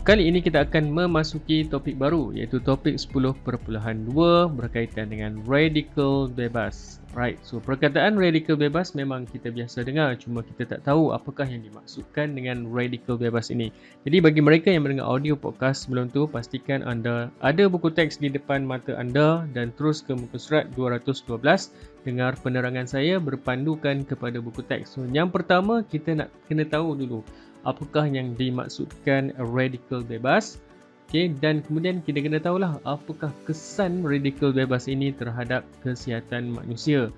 Kali ini kita akan memasuki topik baru iaitu topik 10.2 berkaitan dengan radical bebas. Right, so perkataan radical bebas memang kita biasa dengar cuma kita tak tahu apakah yang dimaksudkan dengan radical bebas ini. Jadi bagi mereka yang mendengar audio podcast sebelum tu pastikan anda ada buku teks di depan mata anda dan terus ke muka surat 212 dengar penerangan saya berpandukan kepada buku teks. So yang pertama kita nak kena tahu dulu apakah yang dimaksudkan radical bebas? Okay, dan kemudian kita kena tahulah apakah kesan radical bebas ini terhadap kesihatan manusia.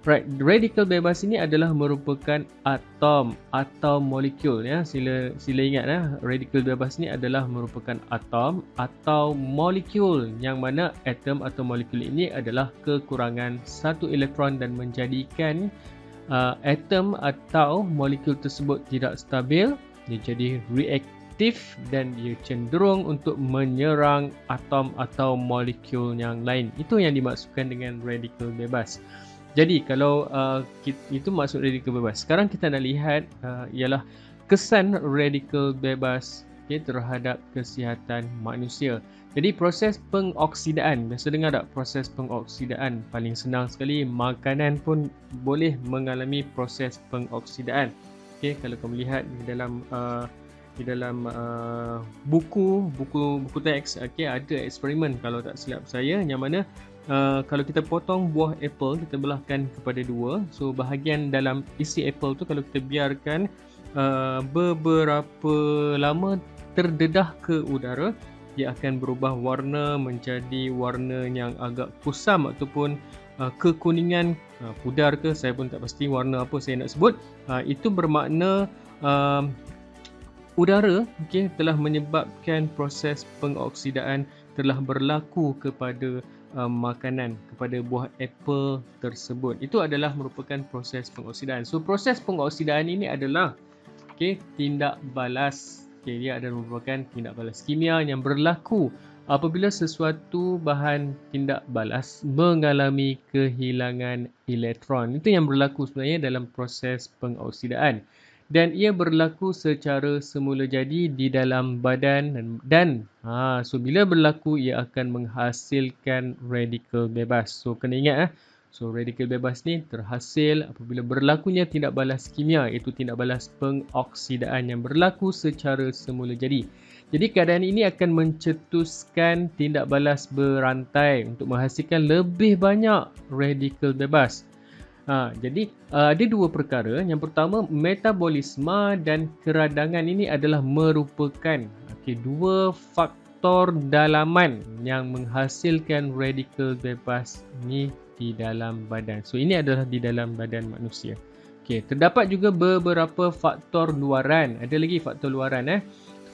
Right radical bebas ini adalah merupakan atom atau molekul ya. Sila sila ingat ya. Radical bebas ini adalah merupakan atom atau molekul yang mana atom atau molekul ini adalah kekurangan satu elektron dan menjadikan uh, atom atau molekul tersebut tidak stabil dia jadi reaktif dan dia cenderung untuk menyerang atom atau molekul yang lain. Itu yang dimaksudkan dengan radikal bebas. Jadi kalau uh, itu maksud radikal bebas. Sekarang kita nak lihat uh, ialah kesan radikal bebas okay, terhadap kesihatan manusia. Jadi proses pengoksidaan, biasa dengar tak proses pengoksidaan? Paling senang sekali, makanan pun boleh mengalami proses pengoksidaan. Okay, kalau kamu lihat di dalam uh, di dalam uh, buku buku buku teks okay, ada eksperimen kalau tak silap saya yang mana uh, kalau kita potong buah apple kita belahkan kepada dua. So bahagian dalam isi apple tu kalau kita biarkan uh, beberapa lama terdedah ke udara dia akan berubah warna menjadi warna yang agak kusam ataupun Uh, kekuningan. Uh, pudar ke saya pun tak pasti warna apa saya nak sebut. Uh, itu bermakna uh, udara okay, telah menyebabkan proses pengoksidaan telah berlaku kepada uh, makanan kepada buah apple tersebut. Itu adalah merupakan proses pengoksidaan so proses pengoksidaan ini adalah okay, tindak balas okay, dia adalah merupakan tindak balas kimia yang berlaku apabila sesuatu bahan tindak balas mengalami kehilangan elektron. Itu yang berlaku sebenarnya dalam proses pengoksidaan. Dan ia berlaku secara semula jadi di dalam badan dan, dan ha, so bila berlaku ia akan menghasilkan radikal bebas. So kena ingat eh. So radikal bebas ni terhasil apabila berlakunya tindak balas kimia iaitu tindak balas pengoksidaan yang berlaku secara semula jadi. Jadi keadaan ini akan mencetuskan tindak balas berantai untuk menghasilkan lebih banyak radikal bebas. Ha, jadi uh, ada dua perkara. Yang pertama metabolisme dan keradangan ini adalah merupakan okay, dua faktor dalaman yang menghasilkan radikal bebas ni di dalam badan. So ini adalah di dalam badan manusia. Okay, terdapat juga beberapa faktor luaran. Ada lagi faktor luaran eh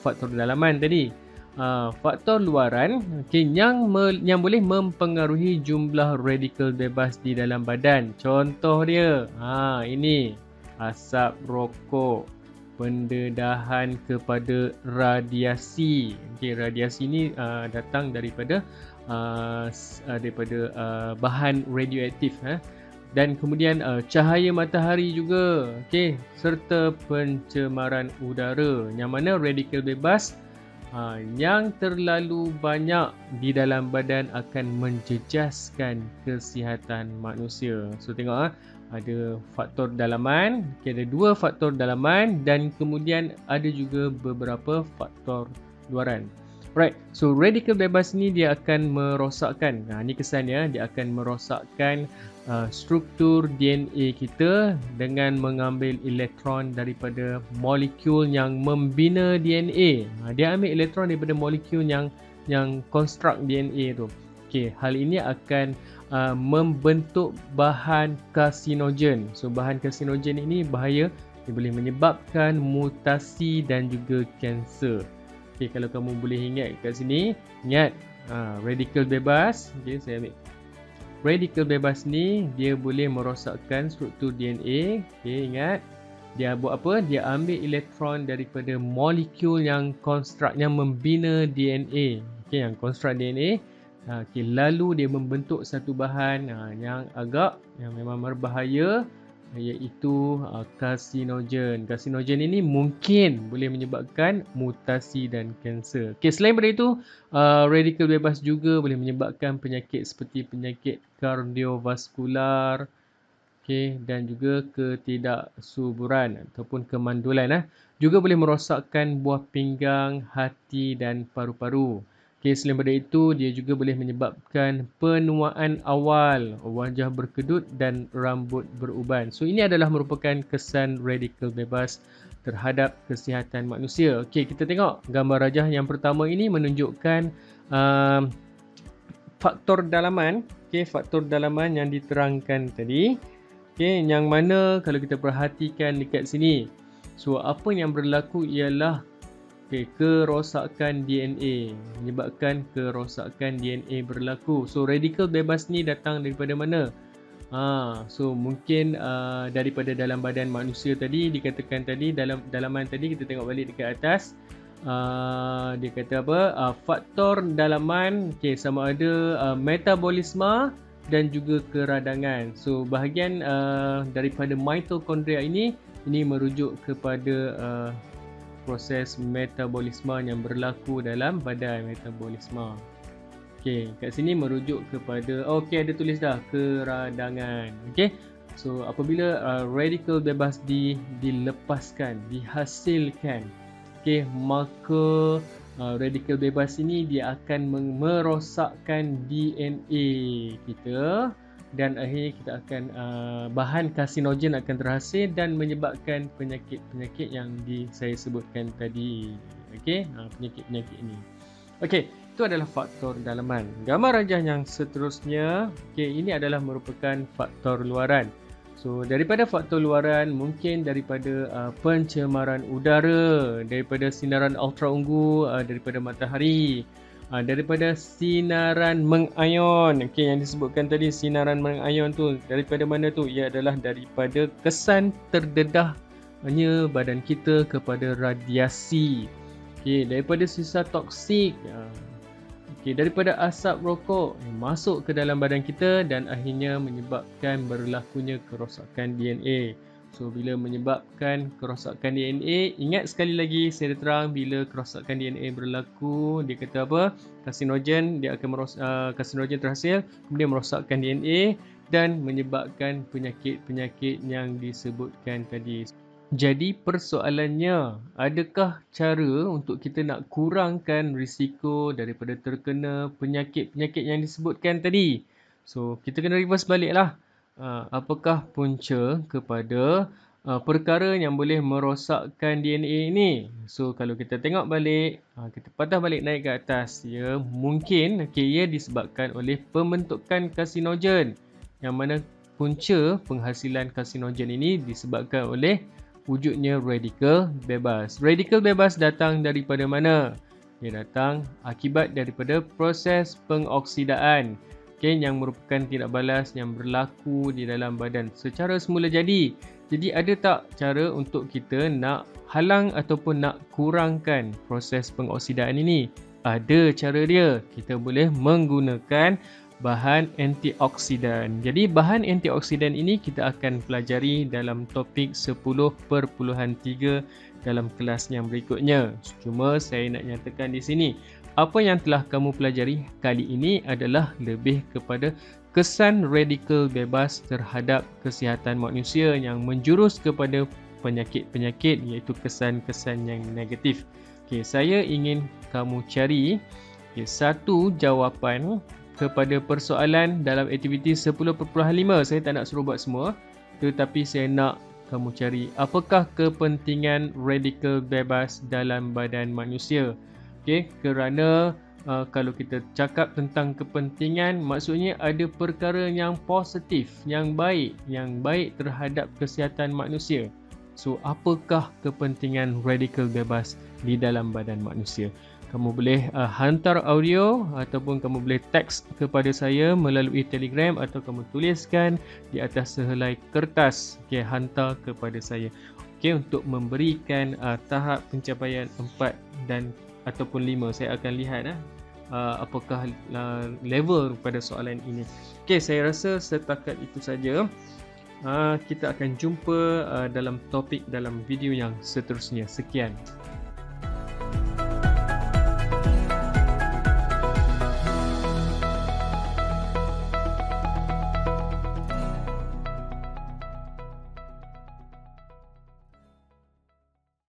faktor dalaman tadi. Uh, faktor luaran okay, yang me, yang boleh mempengaruhi jumlah radikal bebas di dalam badan. Contoh dia, ha ini asap rokok, pendedahan kepada radiasi. Okey, radiasi ini uh, datang daripada uh, daripada uh, bahan radioaktif eh. Dan kemudian uh, cahaya matahari juga. Okey serta pencemaran udara yang mana radikal bebas uh, yang terlalu banyak di dalam badan akan menjejaskan kesihatan manusia. So tengok uh, ada faktor dalaman. Okay, ada dua faktor dalaman dan kemudian ada juga beberapa faktor luaran Right, so radikal bebas ni dia akan merosakkan. Nah, ni kesannya dia akan merosakkan uh, struktur DNA kita dengan mengambil elektron daripada molekul yang membina DNA. Nah, dia ambil elektron daripada molekul yang yang construct DNA tu. Okey, hal ini akan uh, membentuk bahan karsinogen. So bahan karsinogen ini bahaya, dia boleh menyebabkan mutasi dan juga kanser. Okay, kalau kamu boleh ingat kat sini, ingat ha, radikal bebas. Okay, saya ambil. Radikal bebas ni, dia boleh merosakkan struktur DNA. Okay, ingat. Dia buat apa? Dia ambil elektron daripada molekul yang konstruk, yang membina DNA. Okay, yang konstruk DNA. Okay, lalu dia membentuk satu bahan ha, yang agak, yang memang berbahaya. Iaitu uh, karsinogen. Karsinogen ini mungkin boleh menyebabkan mutasi dan kanser. Okay, selain daripada itu, uh, radikal bebas juga boleh menyebabkan penyakit seperti penyakit kardiovaskular okay, dan juga ketidaksuburan ataupun kemandulan. Eh. Juga boleh merosakkan buah pinggang, hati dan paru-paru. Okay, selain daripada itu, dia juga boleh menyebabkan penuaan awal, wajah berkedut dan rambut beruban. So, ini adalah merupakan kesan radikal bebas terhadap kesihatan manusia. Okay, kita tengok gambar rajah yang pertama ini menunjukkan um, faktor dalaman. Okay, faktor dalaman yang diterangkan tadi. Okay, yang mana kalau kita perhatikan dekat sini. So, apa yang berlaku ialah Okay, kerosakan DNA menyebabkan kerosakan DNA berlaku. So radikal bebas ni datang daripada mana? Ha, so mungkin uh, daripada dalam badan manusia tadi dikatakan tadi dalam dalaman tadi kita tengok balik dekat atas uh, dia kata apa? Uh, faktor dalaman okay, sama ada uh, metabolisme dan juga keradangan. So bahagian uh, daripada mitokondria ini ini merujuk kepada uh, proses metabolisme yang berlaku dalam badan metabolisme. Okey, kat sini merujuk kepada oh, okey ada tulis dah keradangan. Okey. So apabila uh, radikal bebas di dilepaskan, dihasilkan, okey, maka uh, radikal bebas ini dia akan merosakkan DNA kita dan akhirnya kita akan uh, bahan karsinogen akan terhasil dan menyebabkan penyakit-penyakit yang di, saya sebutkan tadi. Okey, uh, penyakit-penyakit ini. Okey, itu adalah faktor dalaman. Gambar rajah yang seterusnya, okey, ini adalah merupakan faktor luaran. So, daripada faktor luaran, mungkin daripada uh, pencemaran udara, daripada sinaran ultraunggu, uh, daripada matahari, Ha, daripada sinaran mengayon. Okey yang disebutkan tadi sinaran mengayon tu daripada mana tu? Ia adalah daripada kesan terdedahnya badan kita kepada radiasi. Okey daripada sisa toksik. Ha. Okey daripada asap rokok masuk ke dalam badan kita dan akhirnya menyebabkan berlakunya kerosakan DNA. So bila menyebabkan kerosakan DNA, ingat sekali lagi saya terang bila kerosakan DNA berlaku, dia kata apa? Karsinogen dia akan meros uh, karsinogen terhasil, kemudian merosakkan DNA dan menyebabkan penyakit-penyakit yang disebutkan tadi. Jadi persoalannya, adakah cara untuk kita nak kurangkan risiko daripada terkena penyakit-penyakit yang disebutkan tadi? So, kita kena reverse baliklah. Ah, apakah punca kepada uh, perkara yang boleh merosakkan DNA ini. So kalau kita tengok balik, uh, kita patah balik naik ke atas, ya mungkin okay, ia disebabkan oleh pembentukan karsinogen. Yang mana punca penghasilan karsinogen ini disebabkan oleh wujudnya radikal bebas. Radikal bebas datang daripada mana? Ia datang akibat daripada proses pengoksidaan okay, yang merupakan tindak balas yang berlaku di dalam badan secara semula jadi. Jadi ada tak cara untuk kita nak halang ataupun nak kurangkan proses pengoksidaan ini? Ada cara dia. Kita boleh menggunakan bahan antioksidan. Jadi bahan antioksidan ini kita akan pelajari dalam topik 10.3 dalam kelas yang berikutnya. Cuma saya nak nyatakan di sini apa yang telah kamu pelajari kali ini adalah lebih kepada kesan radikal bebas terhadap kesihatan manusia yang menjurus kepada penyakit-penyakit iaitu kesan-kesan yang negatif. Okay, saya ingin kamu cari okay, satu jawapan kepada persoalan dalam aktiviti 10.5. Saya tak nak suruh buat semua tetapi saya nak kamu cari apakah kepentingan radikal bebas dalam badan manusia. Okey, kerana uh, kalau kita cakap tentang kepentingan, maksudnya ada perkara yang positif, yang baik, yang baik terhadap kesihatan manusia. So, apakah kepentingan radikal bebas di dalam badan manusia? Kamu boleh uh, hantar audio ataupun kamu boleh teks kepada saya melalui Telegram atau kamu tuliskan di atas sehelai kertas. Okey, hantar kepada saya. Okey, untuk memberikan uh, tahap pencapaian 4 dan ataupun 5 saya akan lihat eh, uh, apakah uh, level pada soalan ini okey saya rasa setakat itu saja uh, kita akan jumpa dalam topik dalam video yang seterusnya. Sekian.